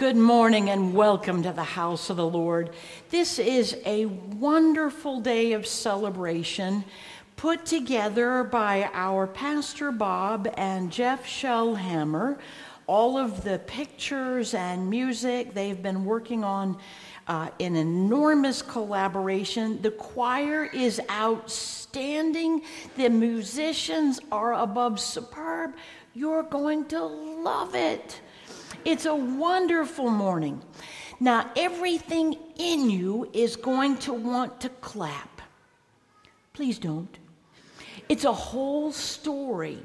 Good morning and welcome to the house of the Lord. This is a wonderful day of celebration put together by our Pastor Bob and Jeff Shellhammer. All of the pictures and music they've been working on uh, an enormous collaboration. The choir is outstanding, the musicians are above superb. You're going to love it. It's a wonderful morning. Now, everything in you is going to want to clap. Please don't. It's a whole story.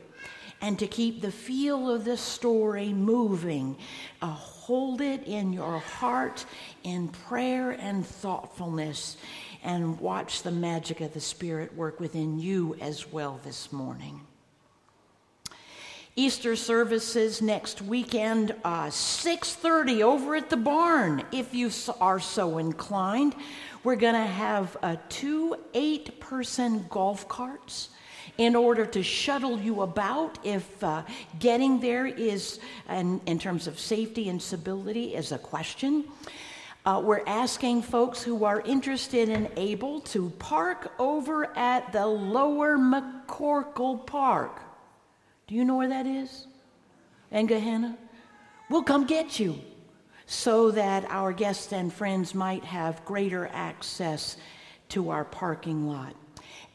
And to keep the feel of the story moving, uh, hold it in your heart in prayer and thoughtfulness, and watch the magic of the Spirit work within you as well this morning. Easter services next weekend, uh, 6:30 over at the barn. If you are so inclined, we're going to have uh, two eight-person golf carts in order to shuttle you about if uh, getting there is, in, in terms of safety and stability, is a question. Uh, we're asking folks who are interested and able to park over at the Lower McCorkle Park. Do you know where that is? And Gehenna? We'll come get you so that our guests and friends might have greater access to our parking lot.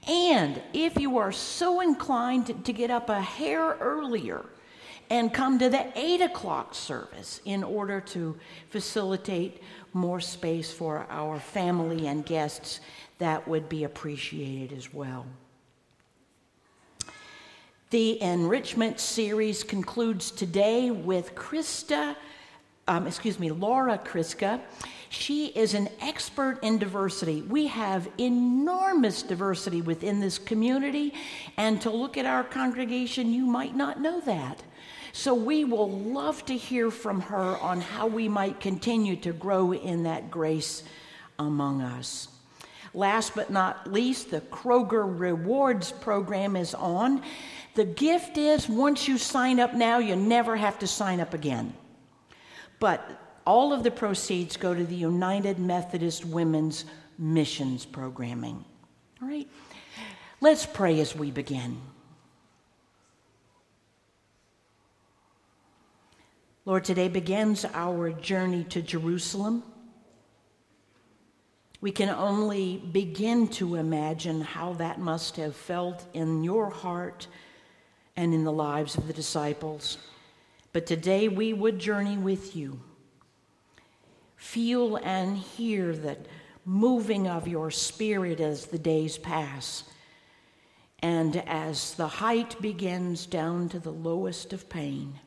And if you are so inclined to, get up a hair earlier and come to the 8 o'clock service in order to facilitate more space for our family and guests, that would be appreciated as well. The enrichment series concludes today with Krista, um, excuse me, Laura Kriska. She is an expert in diversity. We have enormous diversity within this community, and to look at our congregation, you might not know that. So we will love to hear from her on how we might continue to grow in that grace among us. Last but not least, the Kroger Rewards program is on. The gift is once you sign up now, you never have to sign up again. But all of the proceeds go to the United Methodist Women's Missions Programming. All right? Let's pray as we begin. Lord, today begins our journey to Jerusalem. We can only begin to imagine how that must have felt in your heart and in the lives of the disciples. But today we would journey with you. Feel and hear that moving of your spirit as the days pass. And as the height begins down to the lowest of pain,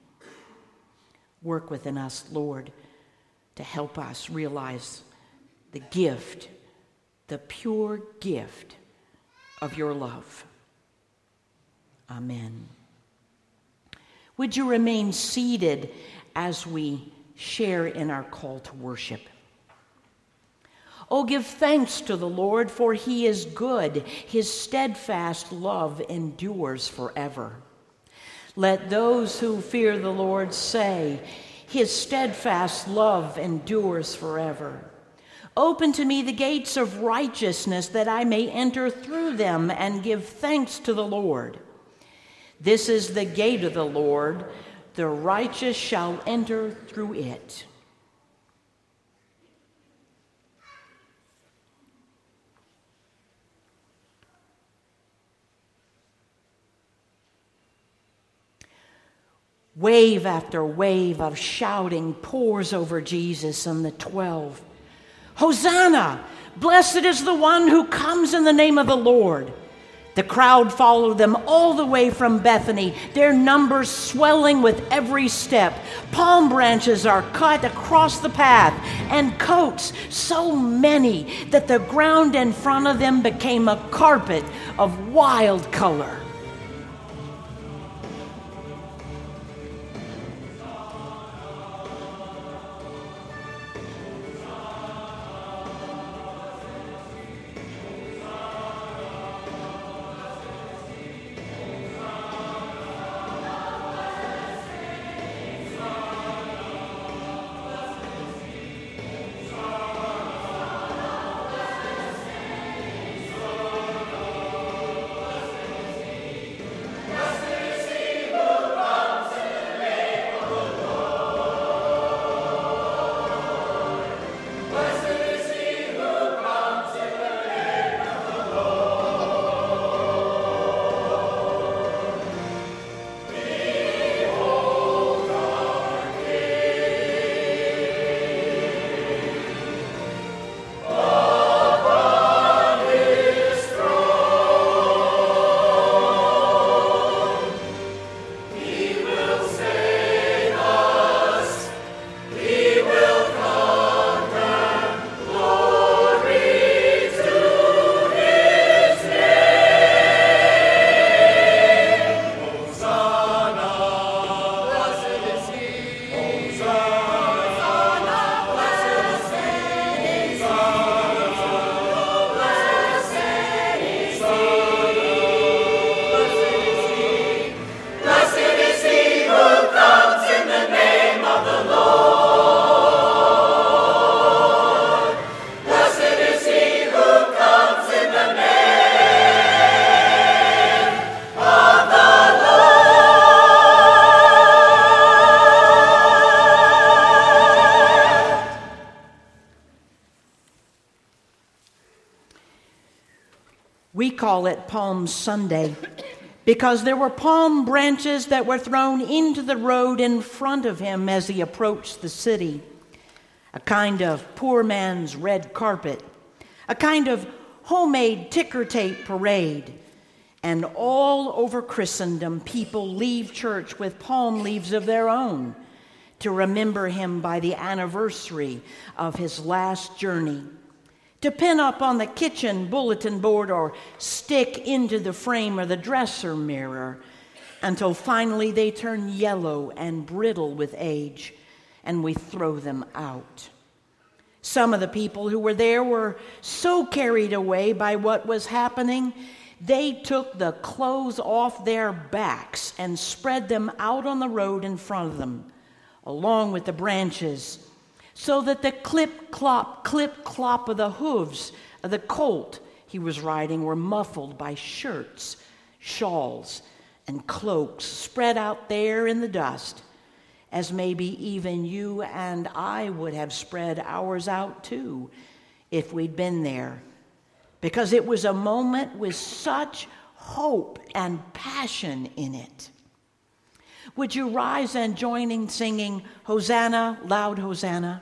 work within us, Lord, to help us realize the gift, the pure gift of your love. Amen. Would you remain seated as we share in our call to worship? Oh, give thanks to the Lord, for he is good. His steadfast love endures forever. Let those who fear the Lord say, His steadfast love endures forever. Open to me the gates of righteousness, that I may enter through them and give thanks to the Lord. This is the gate of the Lord, the righteous shall enter through it. Wave after wave of shouting pours over Jesus and the twelve. Hosanna! Blessed is the one who comes in the name of the Lord. The crowd followed them all the way from Bethany, their numbers swelling with every step. Palm branches are cut across the path, and coats, so many that the ground in front of them became a carpet of wild color. Sunday because there were palm branches that were thrown into the road in front of him as he approached the city. A kind of poor man's red carpet, a kind of homemade ticker tape parade. And all over Christendom, people leave church with palm leaves of their own to remember him by the anniversary of his last journey to pin up on the kitchen bulletin board or stick into the frame of the dresser mirror until finally they turn yellow and brittle with age and we throw them out. Some of the people who were there were so carried away by what was happening, they took the clothes off their backs and spread them out on the road in front of them, along with the branches so that the clip clop, clip clop of the hooves of the colt he was riding were muffled by shirts, shawls, and cloaks spread out there in the dust, as maybe even you and I would have spread ours out too if we'd been there. Because it was a moment with such hope and passion in it. Would you rise and join in singing Hosanna, loud Hosanna?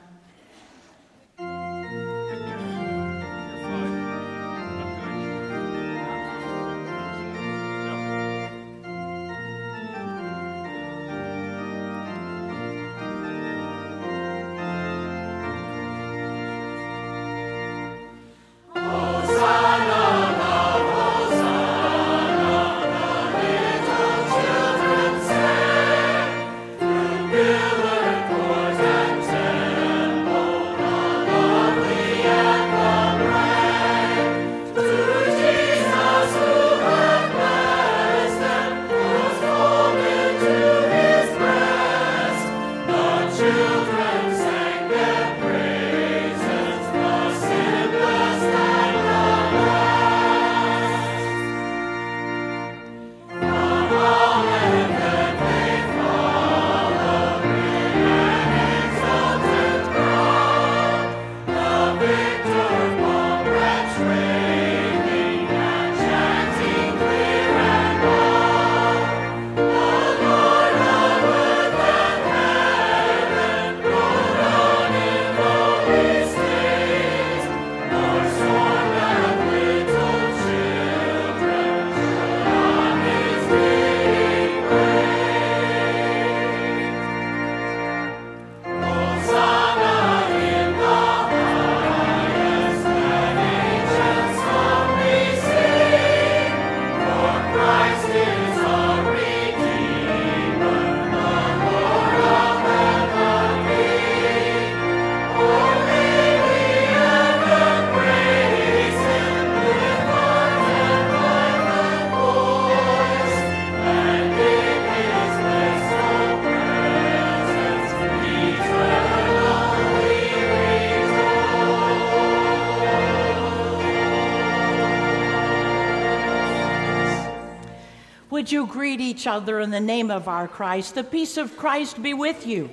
Greet each other in the name of our Christ? The peace of Christ be with you.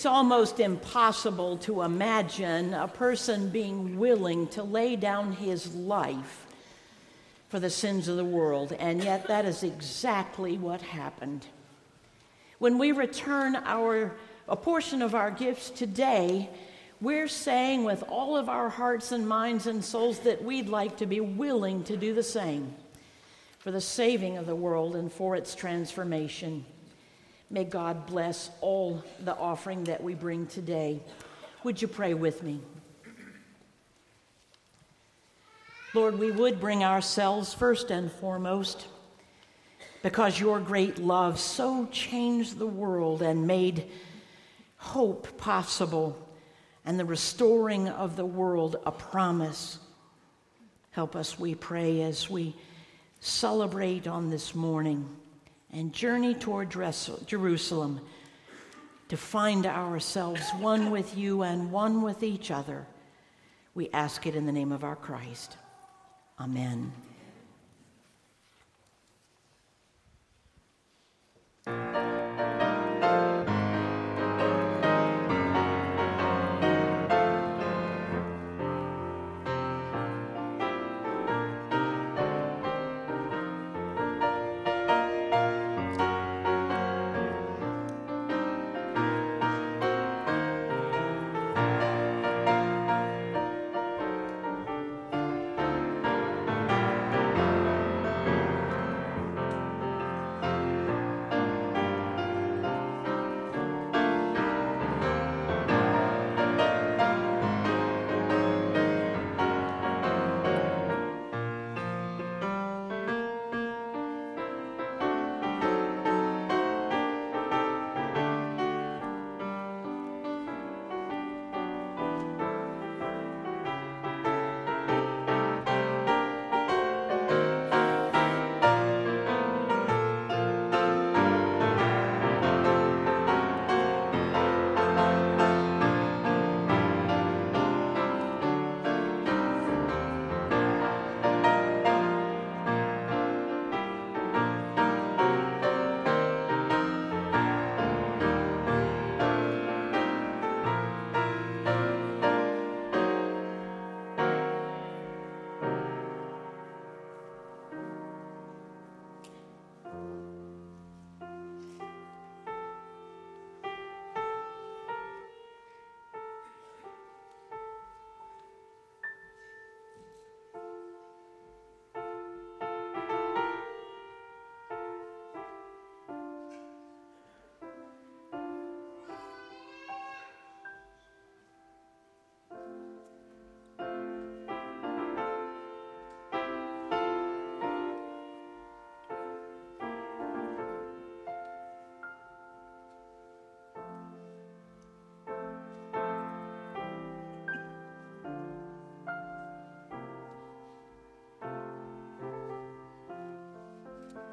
It's almost impossible to imagine a person being willing to lay down his life for the sins of the world, and yet that is exactly what happened. When we return our, a portion of our gifts today, we're saying with all of our hearts and minds and souls that we'd like to be willing to do the same for the saving of the world and for its transformation. May God bless all the offering that we bring today. Would you pray with me? Lord, we would bring ourselves first and foremost. because your great love so changed the world and made hope possible and the restoring of the world a promise. Help us, we pray, as we celebrate on this morning and journey toward Jerusalem to find ourselves one with you and one with each other. We ask it in the name of our Christ. Amen.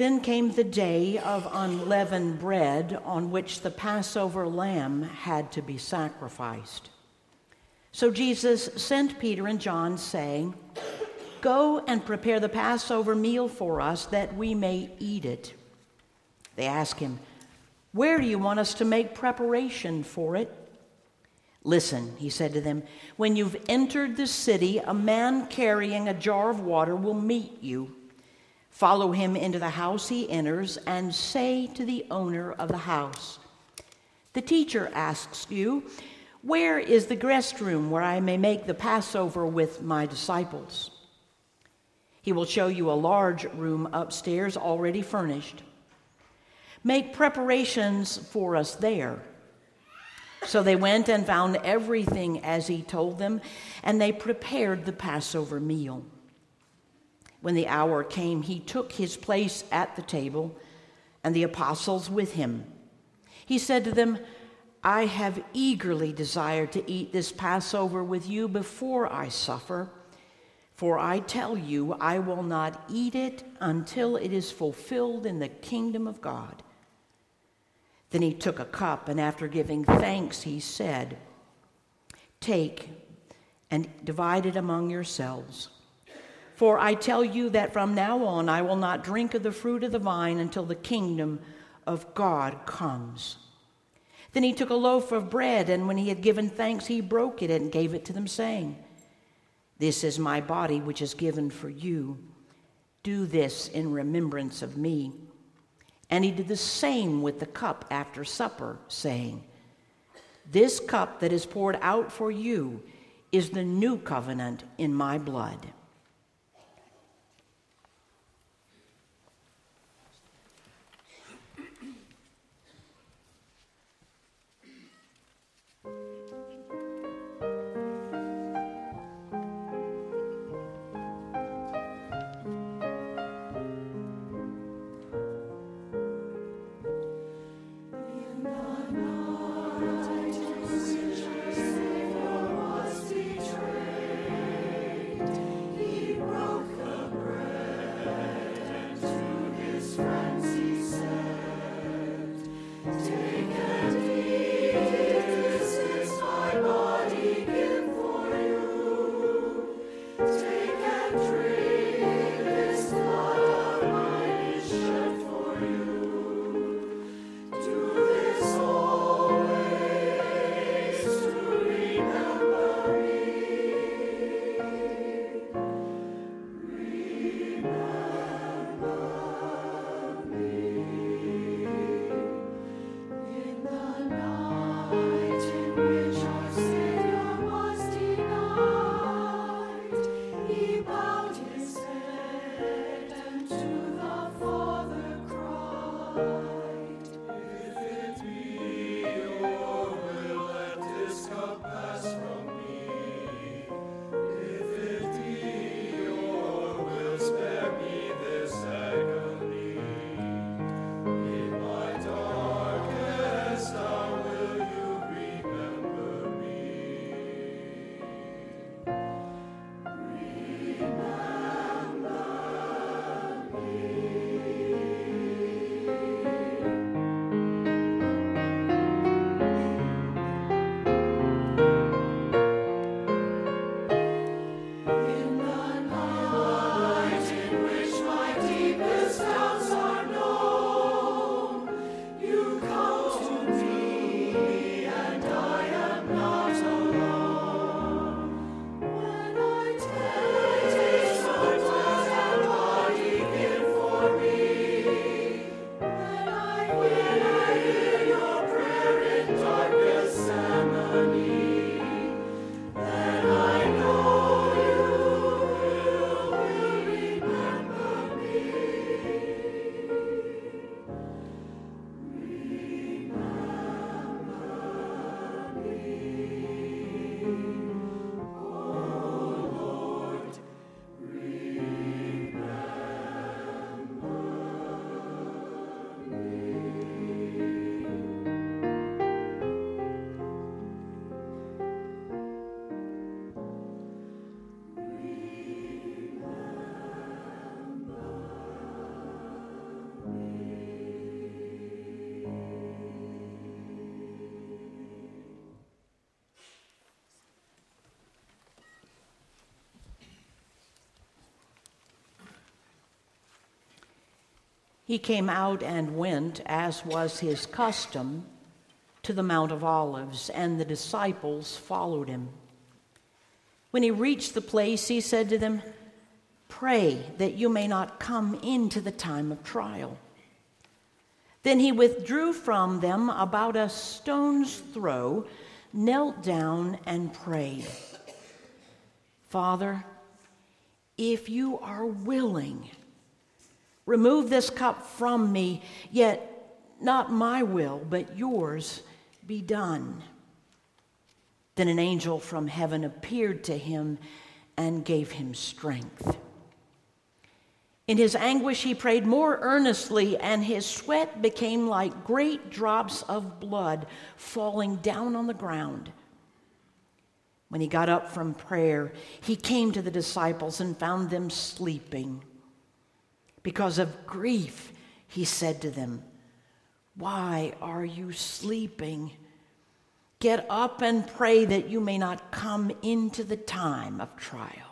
Then came the day of unleavened bread on which the Passover lamb had to be sacrificed. So Jesus sent Peter and John, saying, Go and prepare the Passover meal for us that we may eat it. They asked him, Where do you want us to make preparation for it? Listen, he said to them, when you've entered the city, a man carrying a jar of water will meet you. Follow him into the house he enters and say to the owner of the house, The teacher asks you, Where is the guest room where I may make the Passover with my disciples? He will show you a large room upstairs already furnished. Make preparations for us there. So they went and found everything as he told them, and they prepared the Passover meal. When the hour came, he took his place at the table, and the apostles with him. He said to them, I have eagerly desired to eat this Passover with you before I suffer. For I tell you, I will not eat it until it is fulfilled in the kingdom of God. Then he took a cup, and after giving thanks, he said, Take and divide it among yourselves. For I tell you that from now on I will not drink of the fruit of the vine until the kingdom of God comes. Then he took a loaf of bread, and when he had given thanks, he broke it and gave it to them, saying, This is my body, which is given for you. Do this in remembrance of me. And he did the same with the cup after supper, saying, This cup that is poured out for you is the new covenant in my blood. He came out and went, as was his custom, to the Mount of Olives, and the disciples followed him. When he reached the place, he said to them, Pray that you may not come into the time of trial. Then he withdrew from them about a stone's throw, knelt down, and prayed Father, if you are willing, Remove this cup from me, yet not my will, but yours be done. Then an angel from heaven appeared to him and gave him strength. In his anguish, he prayed more earnestly, and his sweat became like great drops of blood falling down on the ground. When he got up from prayer, he came to the disciples and found them sleeping. Because of grief, he said to them, Why are you sleeping? Get up and pray that you may not come into the time of trial.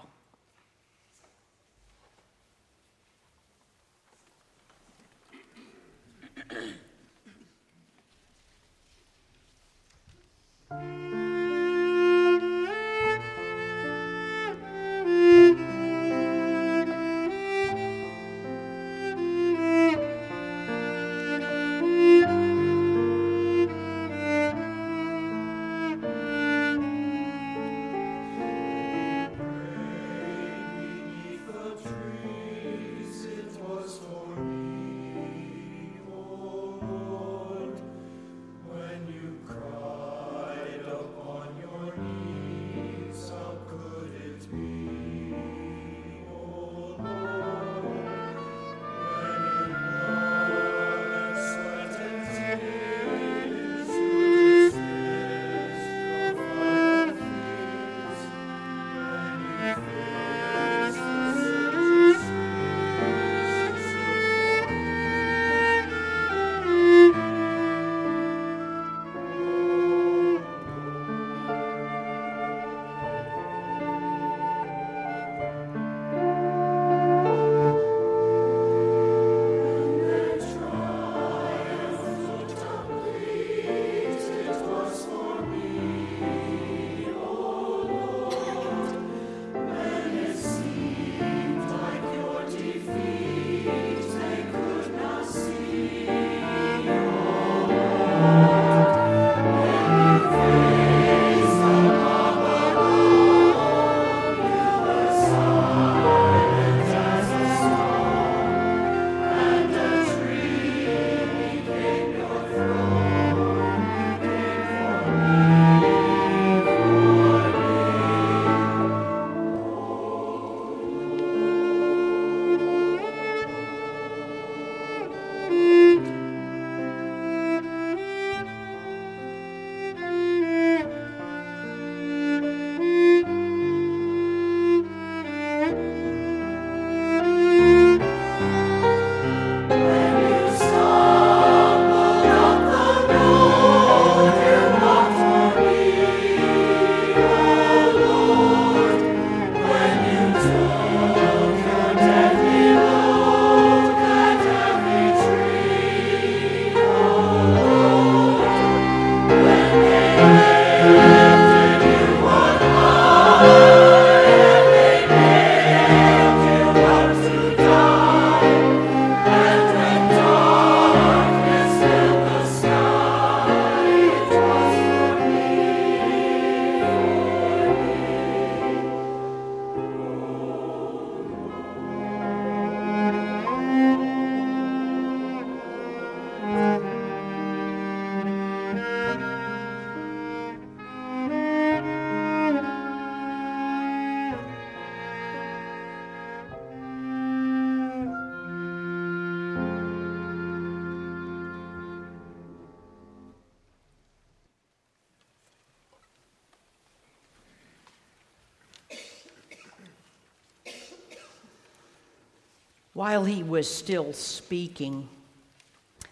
Was still speaking,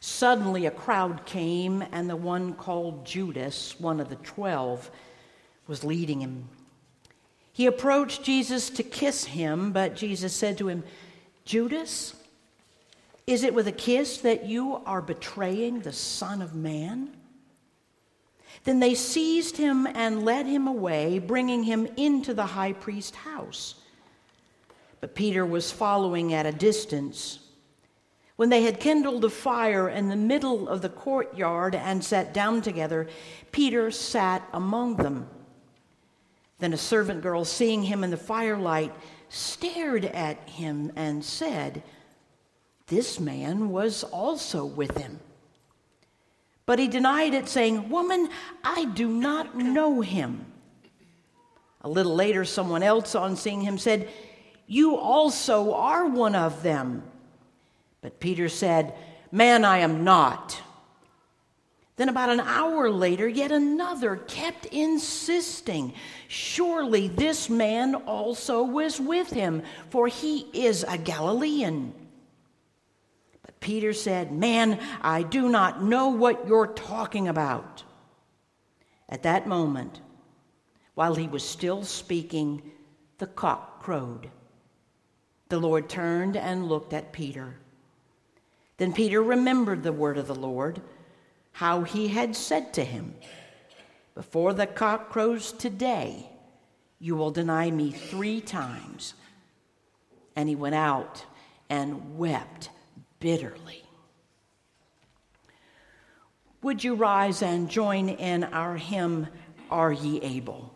suddenly a crowd came, and the one called Judas, one of the twelve, was leading him. He approached Jesus to kiss him, but Jesus said to him, Judas, Is it with a kiss that you are betraying the Son of Man? Then they seized him and led him away, bringing him into the high priest's house. But Peter was following at a distance. When they had kindled a fire in the middle of the courtyard and sat down together, Peter sat among them. Then a servant girl, seeing him in the firelight, stared at him and said, This man was also with him. But he denied it, saying, Woman, I do not know him. A little later, someone else, on seeing him, said, You also are one of them. But Peter said, Man, I am not. Then, about an hour later, yet another kept insisting, Surely this man also was with him, for he is a Galilean. But Peter said, Man, I do not know what you're talking about. At that moment, while he was still speaking, the cock crowed. The Lord turned and looked at Peter. Then Peter remembered the word of the Lord how he had said to him, Before the cock crows today, you will deny me three times. And he went out and wept bitterly. Would you rise and join in our hymn, Are Ye Able?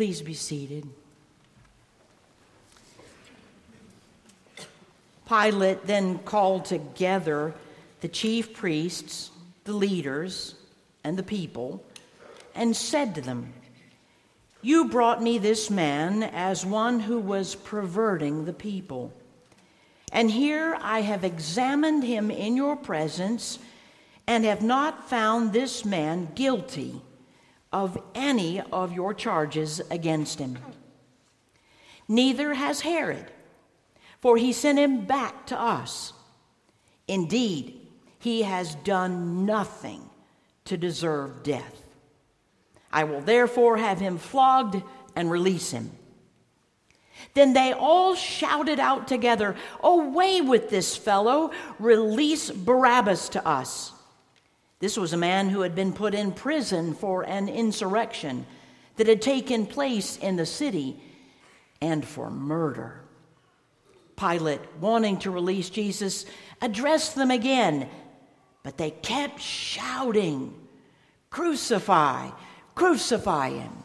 Please be seated. Pilate then called together the chief priests, the leaders, and the people, and said to them, You brought me this man as one who was perverting the people. And here I have examined him in your presence and have not found this man guilty of any of your charges against him. Neither has Herod for he sent him back to us. Indeed, he has done nothing to deserve death. I will therefore have him flogged and release him. Then they all shouted out together, Away with this fellow! Release Barabbas to us. This was a man who had been put in prison for an insurrection that had taken place in the city and for murder. Pilate, wanting to release Jesus, addressed them again, but they kept shouting, Crucify, crucify him.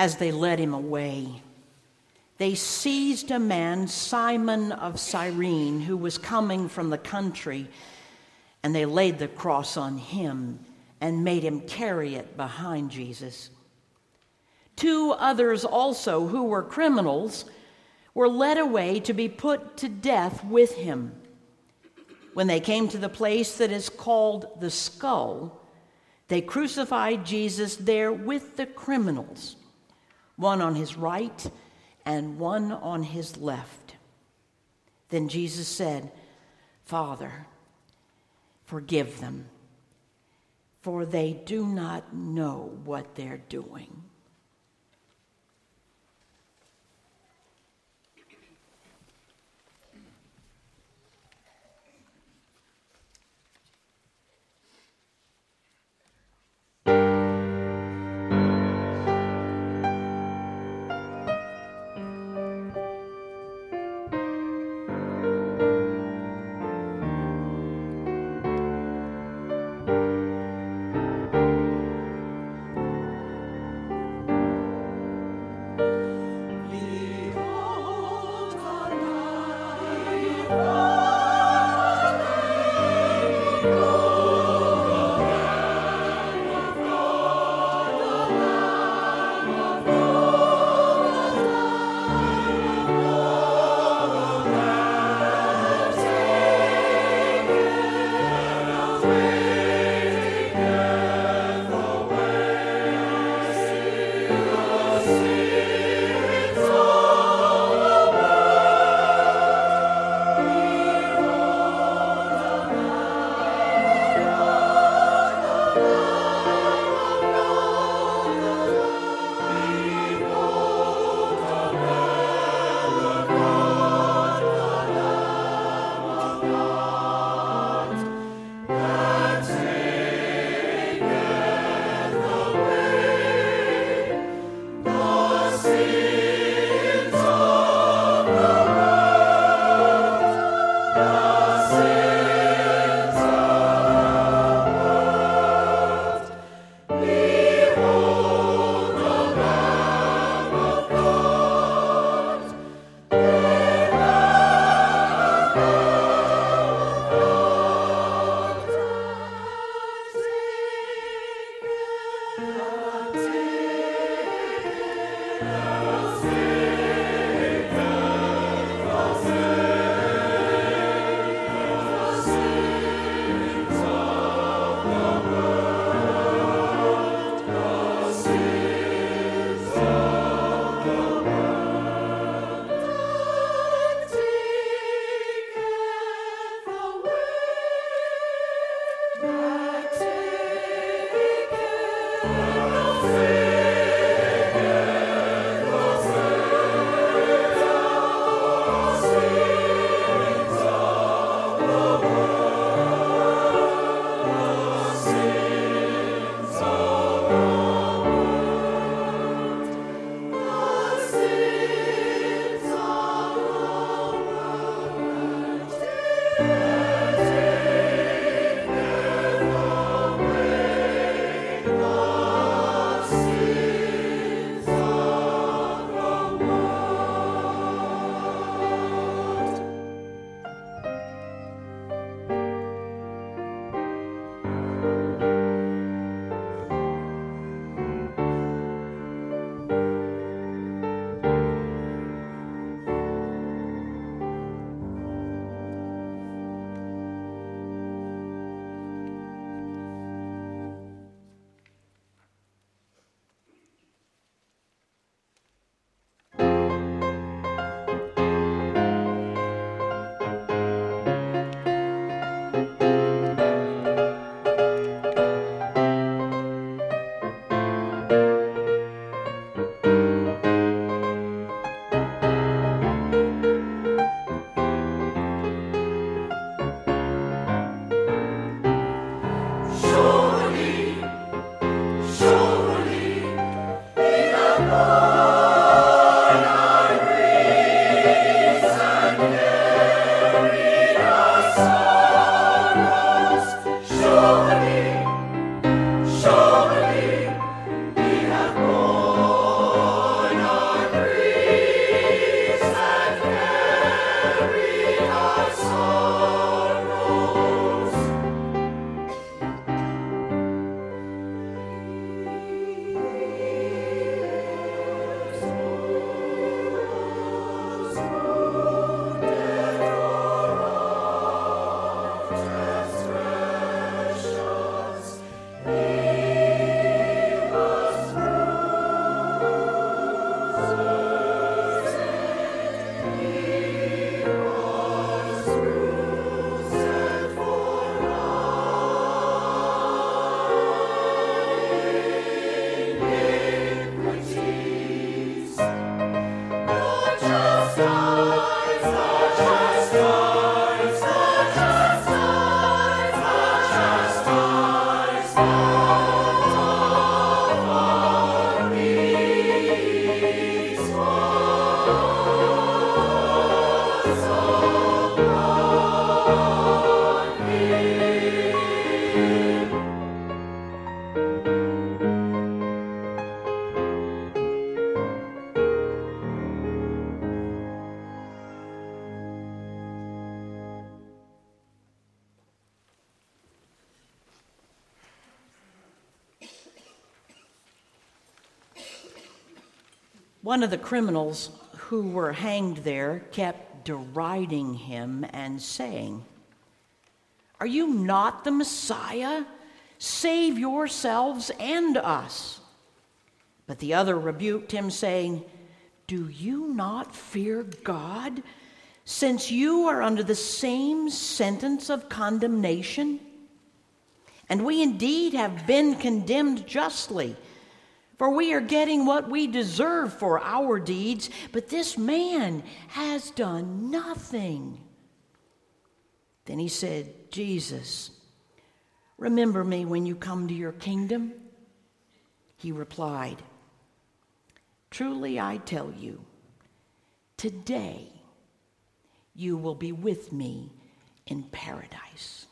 As they led him away. They seized a man, Simon of Cyrene, who was coming from the country, and they laid the cross on him and made him carry it behind Jesus. Two others also, who were criminals, were led away to be put to death with him. When they came to the place that is called the skull, they crucified Jesus there with the criminals one on his right and one on his left. Then Jesus said, Father, forgive them, for they do not know what they're doing. One of the criminals who were hanged there kept deriding him and saying, Are you not the Messiah? Save yourselves and us. But the other rebuked him, saying, Do you not fear God, since you are under the same sentence of condemnation? And we indeed have been condemned justly, for we are getting what we deserve for our deeds, but this man has done nothing. Then he said, Jesus, Remember me when you come to your kingdom? He replied, Truly I tell you, today you will be with me in paradise.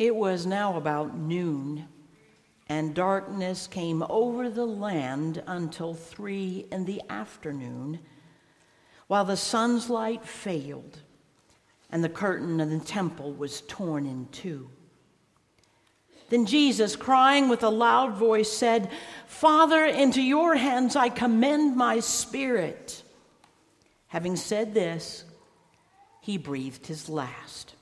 It was now about noon, and darkness came over the land until three in the afternoon, while the sun's light failed, and the curtain of the temple was torn in two. Then Jesus, crying with a loud voice, said, Father, into your hands I commend my spirit. Having said this, he breathed his last.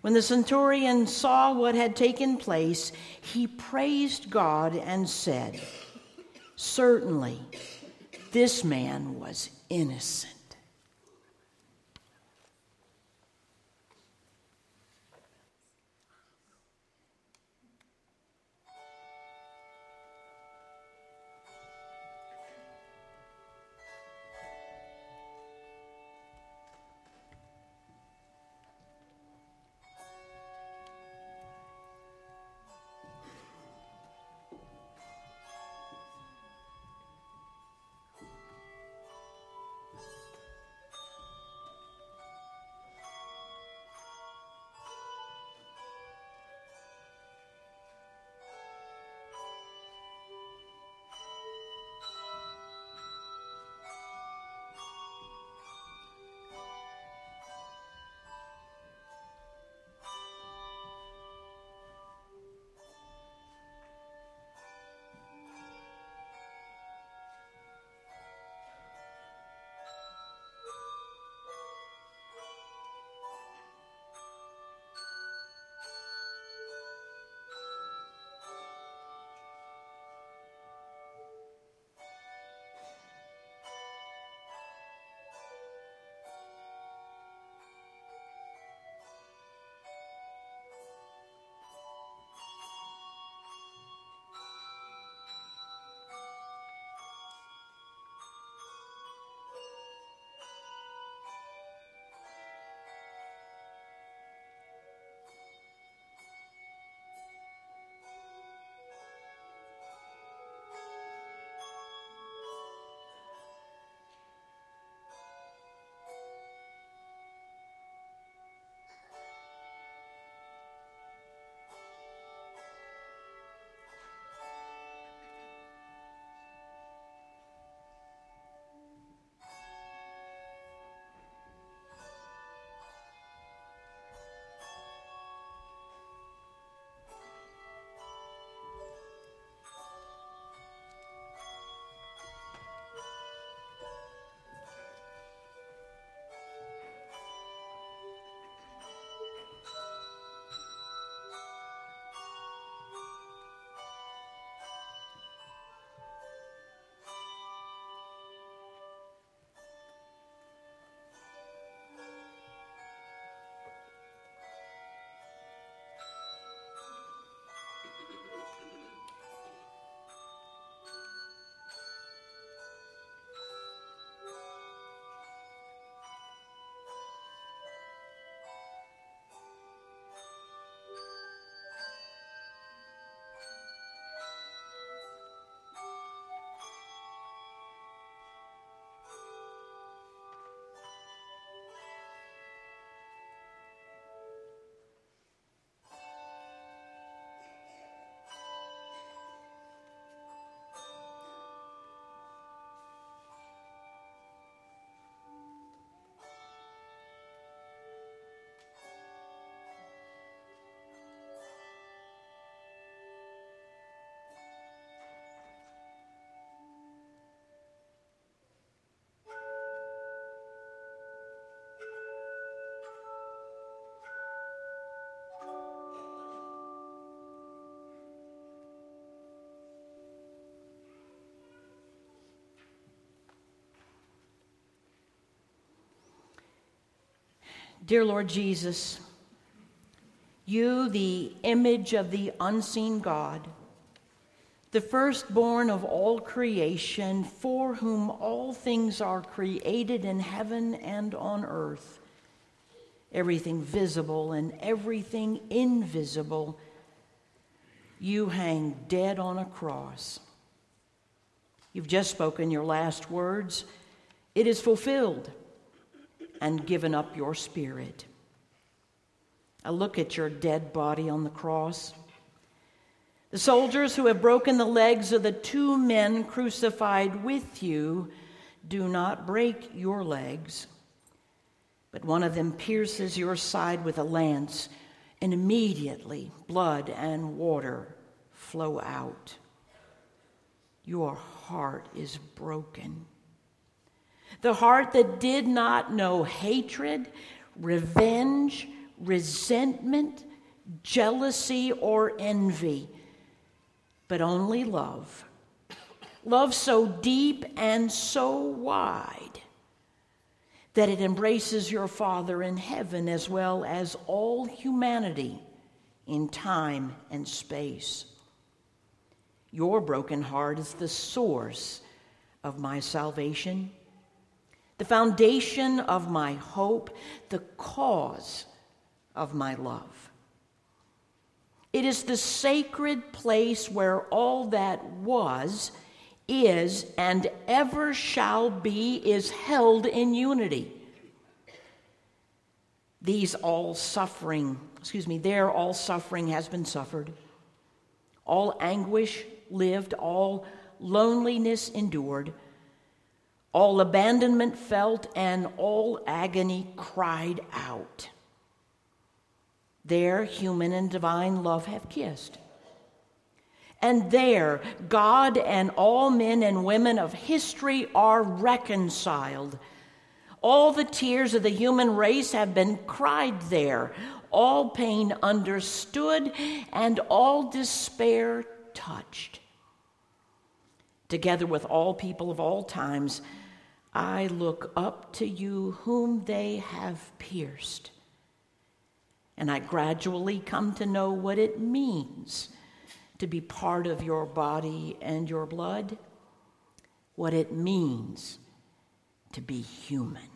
When the centurion saw what had taken place, he praised God and said, Certainly, this man was innocent. Dear Lord Jesus, you, the image of the unseen God, the firstborn of all creation, for whom all things are created in heaven and on earth, everything visible and everything invisible, you hang dead on a cross. You've just spoken your last words. It is fulfilled and given up your spirit. I look at your dead body on the cross. The soldiers who have broken the legs of the two men crucified with you do not break your legs, but one of them pierces your side with a lance, and immediately blood and water flow out. Your heart is broken the heart that did not know hatred, revenge, resentment, jealousy, or envy, but only love, love so deep and so wide that it embraces your Father in heaven as well as all humanity in time and space. Your broken heart is the source of my salvation, the foundation of my hope, the cause of my love. It is the sacred place where all that was, is, and ever shall be is held in unity. These all suffering, excuse me, there all suffering has been suffered, all anguish lived, all loneliness endured, all abandonment felt, and all agony cried out. There, human and divine love have kissed. And there, God and all men and women of history are reconciled. All the tears of the human race have been cried there, all pain understood, and all despair touched. Together with all people of all times, I look up to you whom they have pierced. And I gradually come to know what it means to be part of your body and your blood, what it means to be human.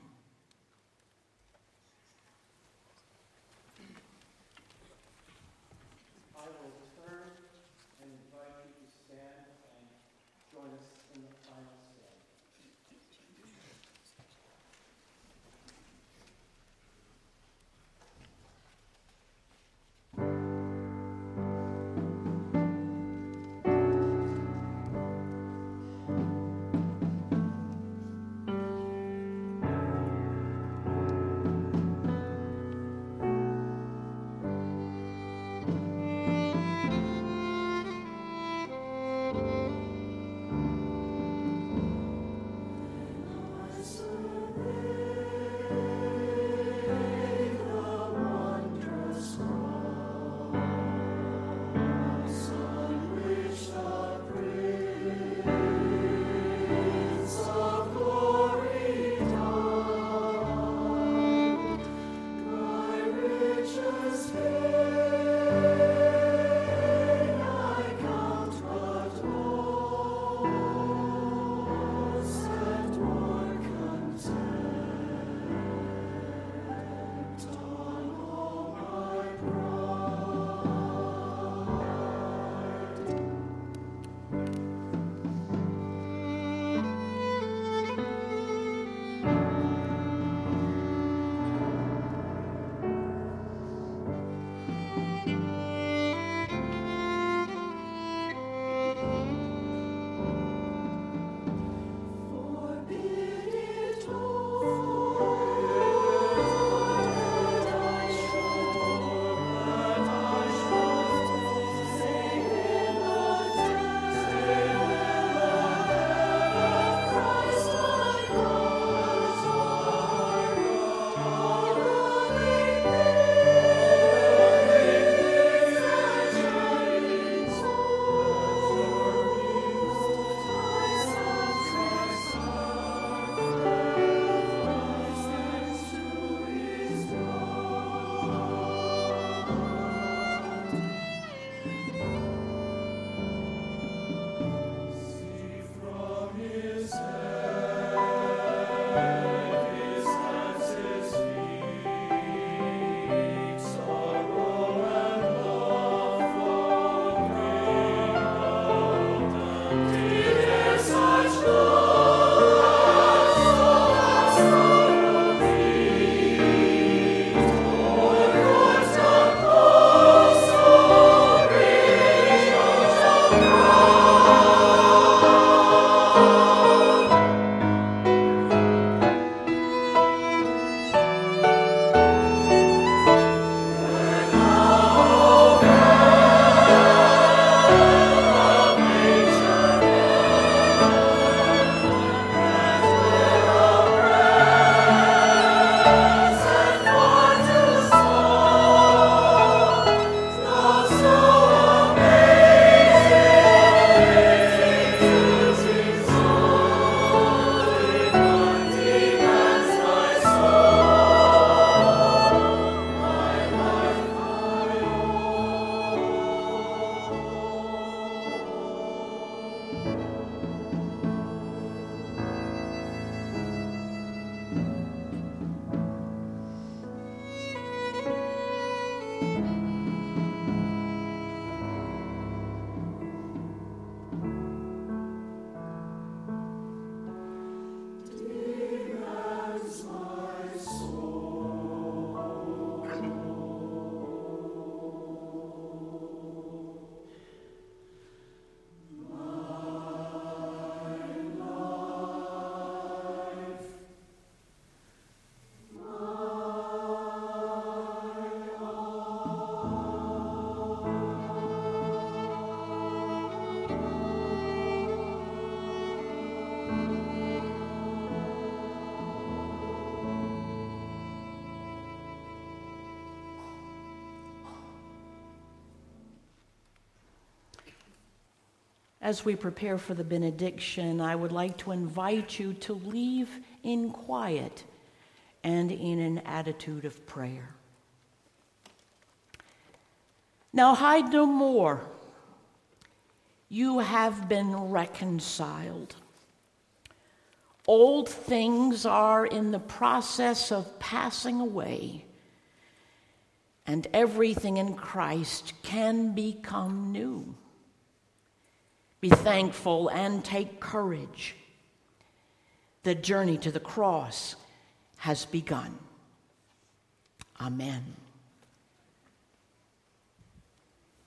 As we prepare for the benediction, I would like to invite you to leave in quiet and in an attitude of prayer. Now hide no more. You have been reconciled. Old things are in the process of passing away, and everything in Christ can become new. Be thankful and take courage. The journey to the cross has begun. Amen.